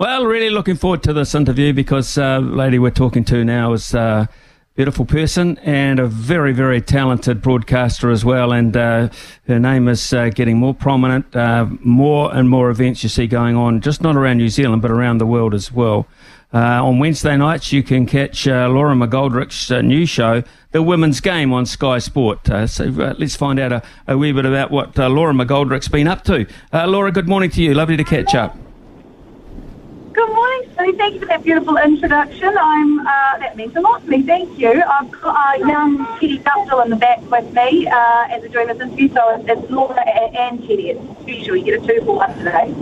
Well, really looking forward to this interview because uh, lady we're talking to now is a uh, beautiful person and a very, very talented broadcaster as well. And uh, her name is uh, getting more prominent. Uh, more and more events you see going on, just not around New Zealand, but around the world as well. Uh, on Wednesday nights, you can catch Laura McGoldrick's new show, The Women's Game, on Sky Sport. so let's find out a, a, wee bit about what Laura McGoldrick's been up to. Laura, good morning to you. Lovely to catch up. Sue. Thank you for that beautiful introduction. I'm uh, that means a lot to me. Thank you. I've got uh, young Teddy Guptill in the back with me uh, as we're doing this interview, so it's, it's Laura and Teddy. It's special. You get a two for one today.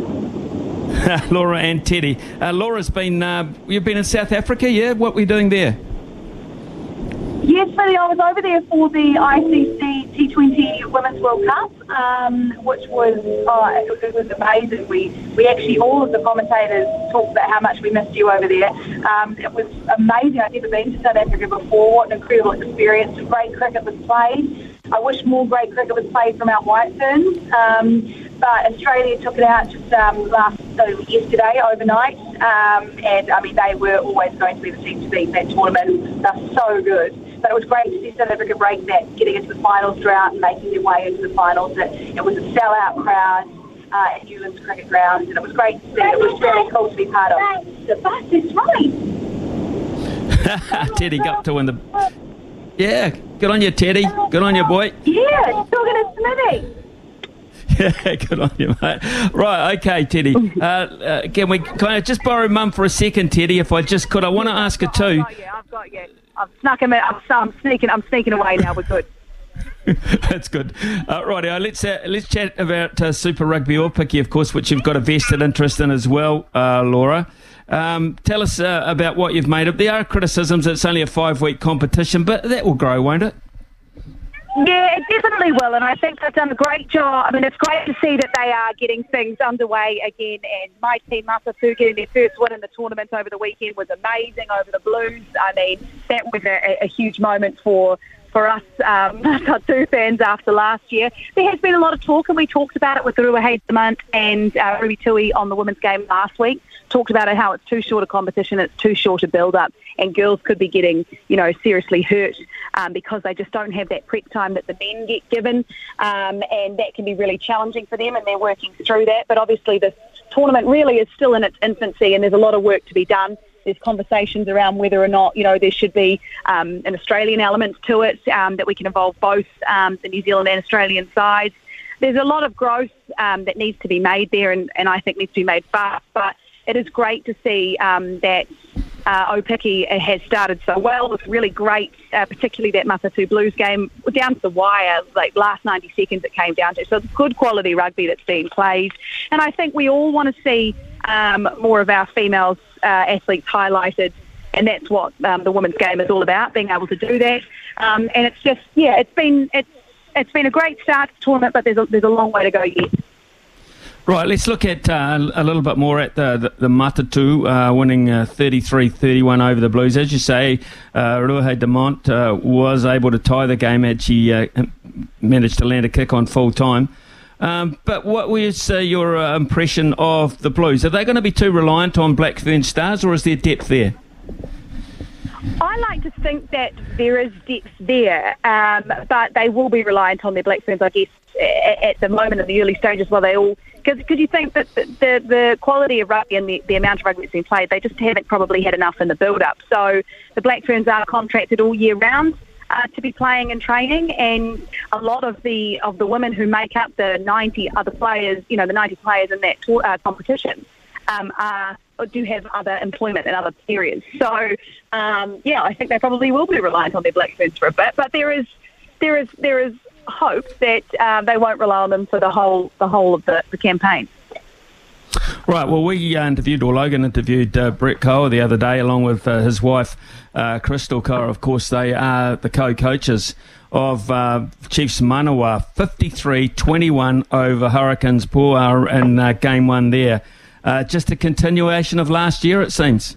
Laura and Teddy. Uh, Laura's been. Uh, you've been in South Africa, yeah? What were you doing there? Yes, Billy, I was over there for the ICC T20 Women's World Cup, um, which was uh, it, was amazing. We we actually all of the commentators talked about how much we missed you over there. Um, it was amazing. I've never been to South Africa before. What an incredible experience! Great cricket was played. I wish more great cricket was played from our White Ferns. Um, but Australia took it out just um, last so yesterday overnight, um, and I mean they were always going to be the team to beat that tournament. They're so good. But it was great to see South Africa break that, getting into the finals drought and making their way into the finals. It, it was a sellout crowd uh, at Newlands Cricket Ground, and it was great to see. It was really cool to be part of. The bus is right. Teddy got to win the. Yeah, good on you, Teddy. Good on you, boy. Yeah, talking to Smithy. Yeah, good on you, mate. Right, okay, Teddy. Uh, uh, can we kind of just borrow Mum for a second, Teddy, if I just could? I want to ask her too. Got you. I've snuck him. I'm, I'm sneaking. I'm sneaking away now. We're good. That's good. Uh, right, uh, let's uh, let's chat about uh, Super Rugby Aupiki, of course, which you've got a vested interest in as well, uh, Laura. Um, tell us uh, about what you've made of. There are criticisms. It's only a five week competition, but that will grow, won't it? Yeah, it definitely will, and I think they've done a great job. I mean, it's great to see that they are getting things underway again. And my team, Matatu, getting their first win in the tournament over the weekend was amazing over the Blues. I mean, that was a, a huge moment for for us um, Matatu fans after last year. There has been a lot of talk, and we talked about it with Ruahei Demant and uh, Ruby Tui on the women's game last week. Talked about it how it's too short a competition, it's too short a build up, and girls could be getting, you know, seriously hurt um, because they just don't have that prep time that the men get given, um, and that can be really challenging for them, and they're working through that. But obviously, this tournament really is still in its infancy, and there's a lot of work to be done. There's conversations around whether or not you know there should be um, an Australian element to it um, that we can involve both um, the New Zealand and Australian sides. There's a lot of growth um, that needs to be made there, and, and I think needs to be made fast. But it is great to see that uh, has started so well. It's really great, uh, particularly that Matatu Blues game down to the wire, like last 90 seconds it came down to. So it's good quality rugby that's being played. And I think we all want to see um, more of our females uh, athletes highlighted. And that's what um, the women's game is all about, being able to do that. Um, and it's just, yeah, it's been it's it's been a great start to the tournament, but there's a, there's a long way to go yet. Right, let's look at uh, a little bit more at the, the, the Matatu uh, winning uh, 33-31 over the Blues. As you say, uh, Ruahei Demant uh, was able to tie the game as she uh, managed to land a kick on full time. Um, but what was uh, your impression of the Blues? Are they going to be too reliant on Blackfern Stars, or is there depth there? I like to think that there is depth there, um, but they will be reliant on their Blackferns, I guess, at the moment in the early stages while they all because you think that the, the, the quality of rugby and the, the amount of rugby that's been played, they just haven't probably had enough in the build-up. So the Black Ferns are contracted all year round. Uh, to be playing and training, and a lot of the of the women who make up the 90 other players, you know, the 90 players in that tour, uh, competition, um, are do have other employment in other areas. So, um, yeah, I think they probably will be reliant on their black ferns for a bit. But there is there is there is hope that uh, they won't rely on them for the whole the whole of the, the campaign. Right. Well, we uh, interviewed, or Logan interviewed uh, Brett Koa the other day, along with uh, his wife, uh, Crystal Koa. Of course, they are the co-coaches of uh, Chiefs Manawa, 53-21 over Hurricanes Poa in game one there. just a continuation of last year, it seems.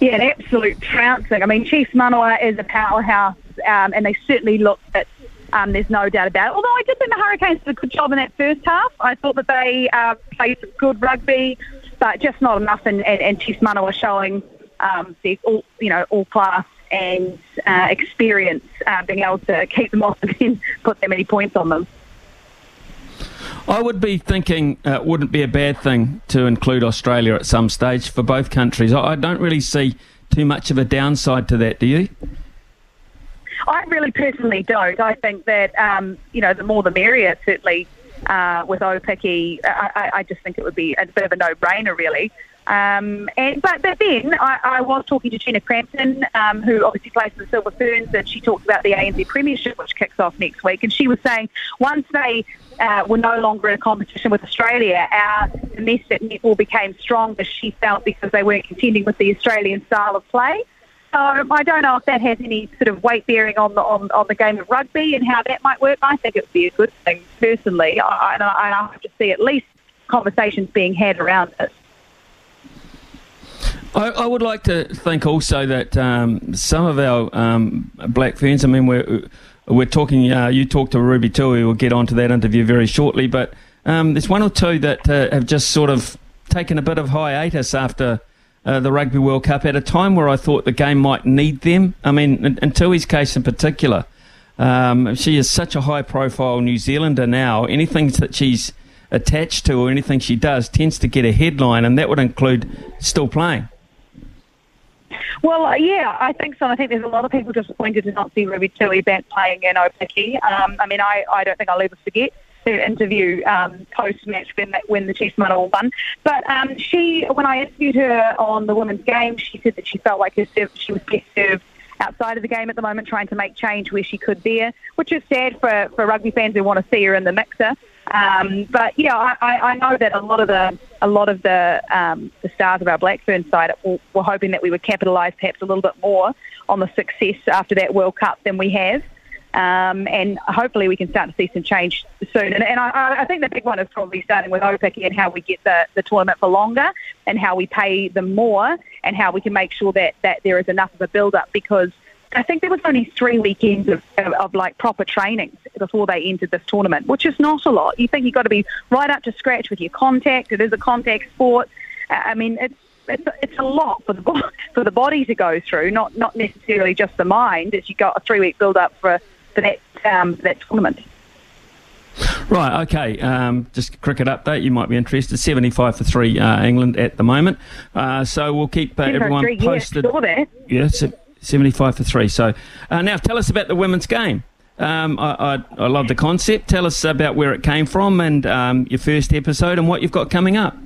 Yeah, an absolute trouncing. I mean, Chiefs Manawa is a powerhouse, um, and they certainly looked at um, there's no doubt about it. Although I did think the Hurricanes did a good job in that first half. I thought that they uh, played some good rugby, but just not enough. And, and, and Chiefs Mana was showing um, the all, you know, all class and uh, experience, uh, being able to keep them off and then put that many points on them. I would be thinking uh, it wouldn't be a bad thing to include Australia at some stage for both countries. I don't really see too much of a downside to that, do you? I really personally don't. I think that um, you know the more the merrier. Certainly uh, with Aupiki, I, I, just think it would be a bit of a no-brainer, really. Um, and but, but then I, I, was talking to Gina Crampton, um, who obviously plays for the Silver Ferns, and she talked about the ANZ Premiership, which kicks off next week. And she was saying once they uh, were no longer in a competition with Australia, our domestic netball became stronger. She felt because they weren't contending with the Australian style of play. So I don't know if that has any sort of weight bearing on the on, on the game of rugby and how that might work. I think it would be a good thing personally. I, I, I have to see at least conversations being had around it. I, I, would like to think also that um, some of our um, black ferns. I mean, we're we're talking. Uh, you talked to Ruby Tui. We'll get onto that interview very shortly. But um, there's one or two that uh, have just sort of taken a bit of hiatus after uh, the Rugby World Cup at a time where I thought the game might need them. I mean, in, in Tui's case in particular, um, she is such a high profile New Zealander now. Anything that she's attached to or anything she does tends to get a headline, and that would include still playing. Well, uh, yeah, I think so. I think there's a lot of people disappointed to not see Ruby Tui back playing in Aupiki. Um, I mean, I, I don't think I'll ever forget her interview um, post match when that when the Chiefs won all won. But um, she, when I interviewed her on the women's game, she said that she felt like her serve, she was best served outside of the game at the moment, trying to make change where she could there, which is sad for, for rugby fans who want to see her in the mixer. Um, but yeah, I, I know that a lot of the a lot of the um, the stars of our Blackfern side were hoping that we would capitalise perhaps a little bit more on the success after that World Cup than we have. Um, and hopefully we can start to see some change soon. And, and I, I, think the big one is probably starting with Aupiki and how we get the, the tournament for longer and how we pay them more and how we can make sure that, that there is enough of a build-up because I think there was only three weekends of, of, of like proper training before they entered this tournament, which is not a lot. You think you've got to be right up to scratch with your contact. It is a contact sport. I mean, it's it's, it's a lot for the for the body to go through, not not necessarily just the mind. As you got a three week build up for for that um, for that tournament. Right, okay. Um, just a cricket update. You might be interested. Seventy-five for three, uh, England at the moment. Uh, so we'll keep uh, everyone three, posted. Yeah, yeah, seventy-five for three. So uh, now tell us about the women's game. Um, I, I, I, love the concept. Tell us about where it came from and um, your first episode and what you've got coming up.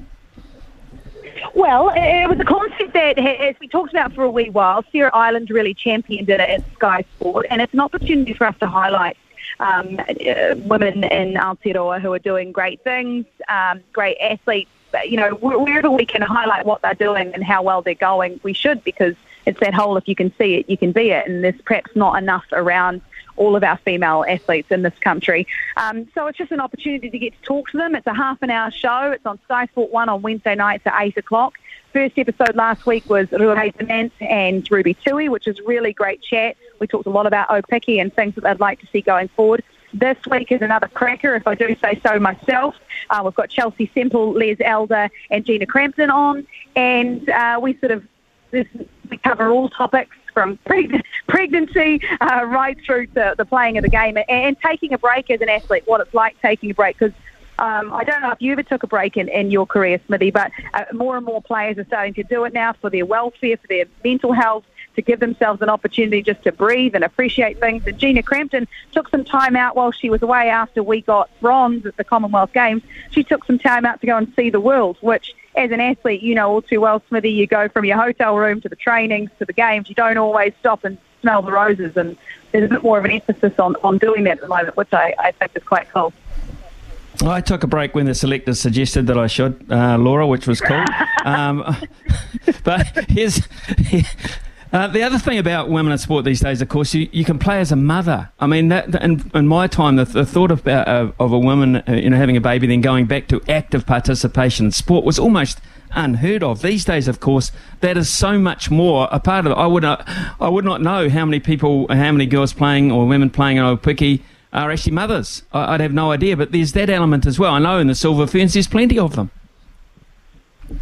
Well, it was a concept that, as we talked about for a wee while, Sarah Island really championed it at Sky Sport, and it's an opportunity for us to highlight um, uh, women in Aotearoa who are doing great things, um, great athletes. You know, wherever we can highlight what they're doing and how well they're going, we should because it's that whole if you can see it, you can be it, and there's perhaps not enough around all of our female athletes in this country. Um, so it's just an opportunity to get to talk to them. It's a half an hour show. It's on Sky Sport 1 on Wednesday nights at 8 o'clock. First episode last week was Ruahei Demant and Ruby Tui, which is really great chat. We talked a lot about Aupiki and things that they'd like to see going forward. This week is another cracker, if I do say so myself. Uh, we've got Chelsea Semple, Les Elder, and Gina Crampton on, and uh, we sort of we cover all topics from pregnancy uh, right through to the playing of the game and, and taking a break as an athlete, what it's like taking a break. Because um, I don't know if you ever took a break in, in your career, Smithy, but uh, more and more players are starting to do it now for their welfare, for their mental health, to give themselves an opportunity just to breathe and appreciate things. And Gina Crampton took some time out while she was away after we got bronze at the Commonwealth Games. She took some time out to go and see the world, which as an athlete, you know all too well, Smithy, you go from your hotel room to the trainings to the games. You don't always stop and smell the roses, and there's a bit more of an emphasis on, on doing that at the moment, which I, I think is quite cool. I took a break when the selectors suggested that I should, uh, Laura, which was cool. um, but here's. Uh, the other thing about women in sport these days, of course, you, you can play as a mother. I mean, that, in, in my time, the, the thought of, uh, of a woman, uh, you know, having a baby, then going back to active participation in sport was almost unheard of. These days, of course, that is so much more a part of it. I would not, I would not know how many people, how many girls playing or women playing in Aupiki are actually mothers. I'd have no idea, but there's that element as well. I know in the Silver Ferns there's plenty of them.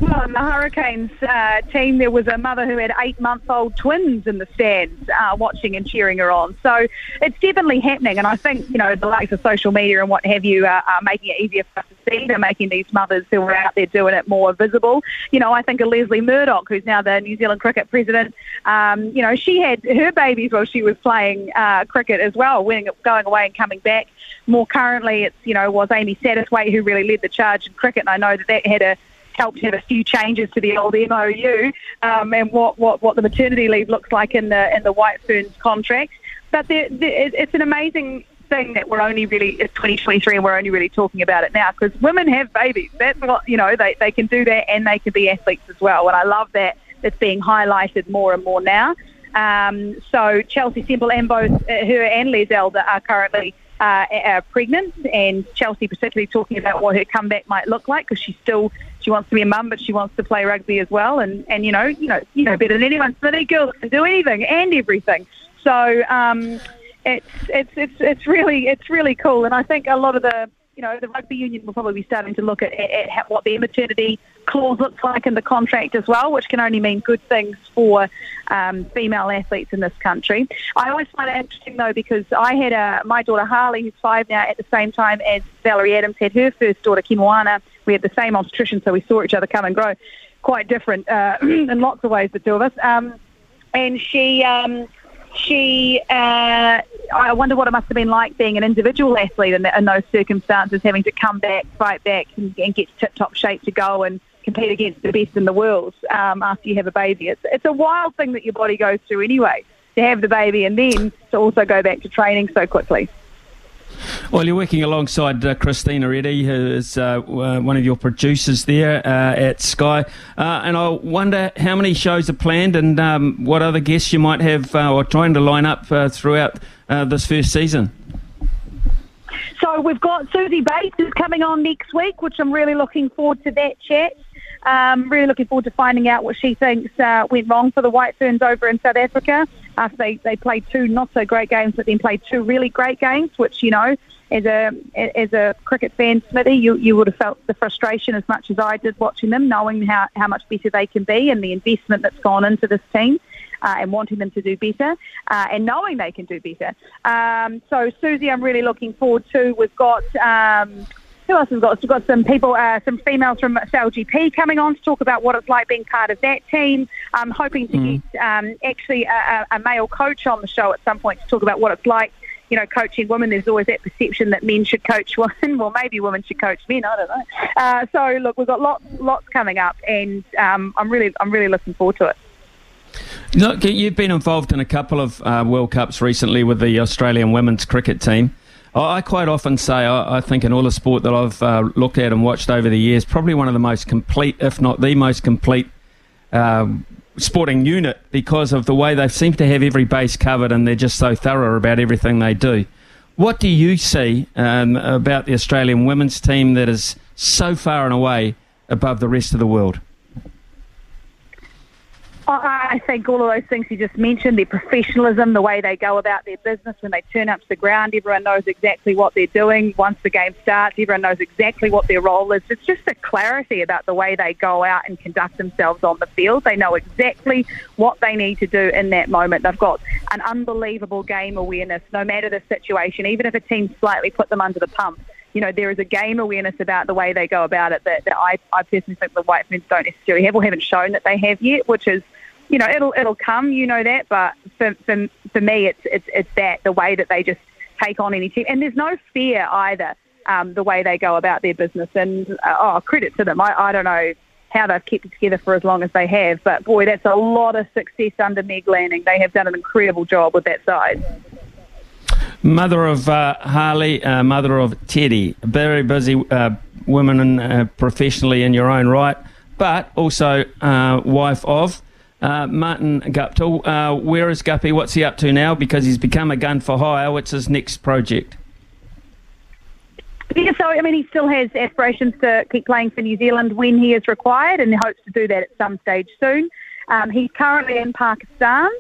Well, in the Hurricanes uh, team, there was a mother who had eight month old twins in the stands uh, watching and cheering her on. So it's definitely happening. And I think, you know, the likes of social media and what have you uh, are making it easier for us to see. They're making these mothers who are out there doing it more visible. You know, I think of Leslie Murdoch, who's now the New Zealand cricket president. Um, you know, she had her babies while she was playing uh, cricket as well, going away and coming back. More currently, it's, you know, was Amy Satterthwaite who really led the charge in cricket. And I know that that had a helped have a few changes to the old MOU um, and what, what, what the maternity leave looks like in the in the White Ferns contract. But it's an amazing thing that we're only really it's 2023 and we're only really talking about it now because women have babies. That's what you know they they can do that and they can be athletes as well. And I love that it's being highlighted more and more now. Um, so Chelsea Semple and both uh, her and Les Elder are currently uh, are pregnant, and Chelsea particularly talking about what her comeback might look like because she's still she wants to be a mum, but she wants to play rugby as well. And and you know, you know, you know better than anyone. Smithy girls can do anything and everything. So um, it's it's it's it's really it's really cool. And I think a lot of the you know, the rugby union will probably be starting to look at, at, at, what their maternity clause looks like in the contract as well, which can only mean good things for um, female athletes in this country. I always find it interesting though because I had a, my daughter Harley, who's five now, at the same time as Valerie Adams had her first daughter Kimoana. We had the same obstetrician, so we saw each other come and grow. Quite different uh, in lots of ways, the two of us. Um, and she. Um, she, uh, I wonder what it must have been like being an individual athlete in, the, in those circumstances, having to come back, fight back, and, and get tip top shape to go and compete against the best in the world um, after you have a baby. It's, it's a wild thing that your body goes through anyway, to have the baby and then to also go back to training so quickly. Well, you're working alongside uh, Christina Eddy, who is uh, one of your producers there uh, at Sky. Uh, and I wonder how many shows are planned and um, what other guests you might have uh, or trying to line up uh, throughout this first season. So we've got Suzie Bates is coming on next week, which I'm really looking forward to that chat. Um, really looking forward to finding out what she thinks uh, went wrong for the White Ferns over in South Africa after they, they played two not so great games, but then played two really great games, which, you know, as a as a cricket fan, Smithy, you, you would have felt the frustration as much as I did watching them, knowing how, how much better they can be and the investment that's gone into this team. Uh, and wanting them to do better uh, and knowing they can do better. Um, so, Suzie, I'm really looking forward to. We've got um, who else has got? We've got some people, uh, some females from SailGP coming on to talk about what it's like being part of that team. I'm hoping to mm. get um, actually a, a, male coach on the show at some point to talk about what it's like. You know, coaching women. There's always that perception that men should coach women. Well, maybe women should coach men. I don't know. Uh, so, look, we've got lots, lots coming up, and um, I'm really, I'm really looking forward to it. Look, you've been involved in a couple of uh, World Cups recently with the Australian women's cricket team. I quite often say I, I think in all the sport that I've uh, looked at and watched over the years, probably one of the most complete, if not the most complete, uh, sporting unit because of the way they seem to have every base covered and they're just so thorough about everything they do. What do you see um, about the Australian women's team that is so far and away above the rest of the world? Oh, I think all of those things you just mentioned, their professionalism, the way they go about their business when they turn up to the ground, everyone knows exactly what they're doing. Once the game starts, everyone knows exactly what their role is. It's just a clarity about the way they go out and conduct themselves on the field. They know exactly what they need to do in that moment. They've got an unbelievable game awareness, no matter the situation, even if a team slightly put them under the pump you know, there is a game awareness about the way they go about it that, that I, I personally think the White Ferns don't necessarily have or haven't shown that they have yet, which is you know, it'll it'll come, you know that. But for for, for me, it's it's it's that the way that they just take on any team, and there's no fear either. Um, the way they go about their business, and uh, oh, credit to them. I, I don't know how they've kept it together for as long as they have, but boy, that's a lot of success under Meg Lanning. They have done an incredible job with that side. Mother of uh, Harley, uh, mother of Teddy, very busy uh, woman uh, professionally in your own right, but also uh, wife of uh, Martin Guptill. Uh, where is Guppy? What's he up to now? Because he's become a gun for hire. What's his next project? Yeah, so I mean, he still has aspirations to keep playing for New Zealand when he is required, and hopes to do that at some stage soon. Um, he's currently in Pakistan,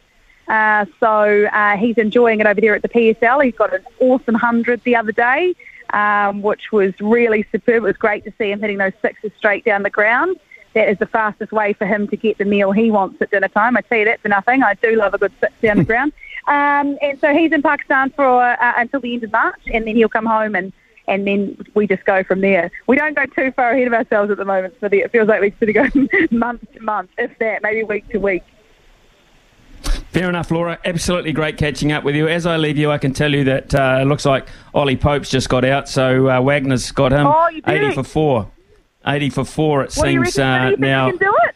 uh, so uh, he's enjoying it over there at the PSL. He's got an awesome hundred the other day, um, which was really superb. It was great to see him hitting those sixes straight down the ground. That is the fastest way for him to get the meal he wants at dinner time. I tell you that for nothing. I do love a good six down the ground. Um, and so he's in Pakistan for uh, until the end of March, and then he'll come home and and then we just go from there. We don't go too far ahead of ourselves at the moment, so it feels like we sort of go month to month, if that, maybe week to week. Fair enough, Laura. Absolutely great catching up with you. As I leave you, I can tell you that uh, it looks like Ollie Pope's just got out, so uh, Wagner's got him oh, 80 for four. 80 for four, it what seems uh, now. We can do it?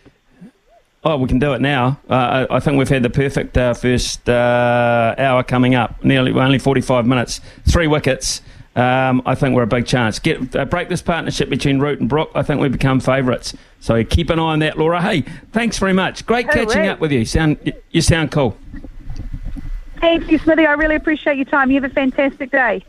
Oh, we can do it now. Uh, I, I, think we've had the perfect uh, first uh, hour coming up. Nearly only 45 minutes, three wickets um, I think we're a big chance. Get uh, break this partnership between Root and Brook. I think we become favourites. So keep an eye on that, Laura. Hey, thanks very much. Great catching up with you. Sound you sound cool. Thank you, Smithy. I really appreciate your time. You have a fantastic day.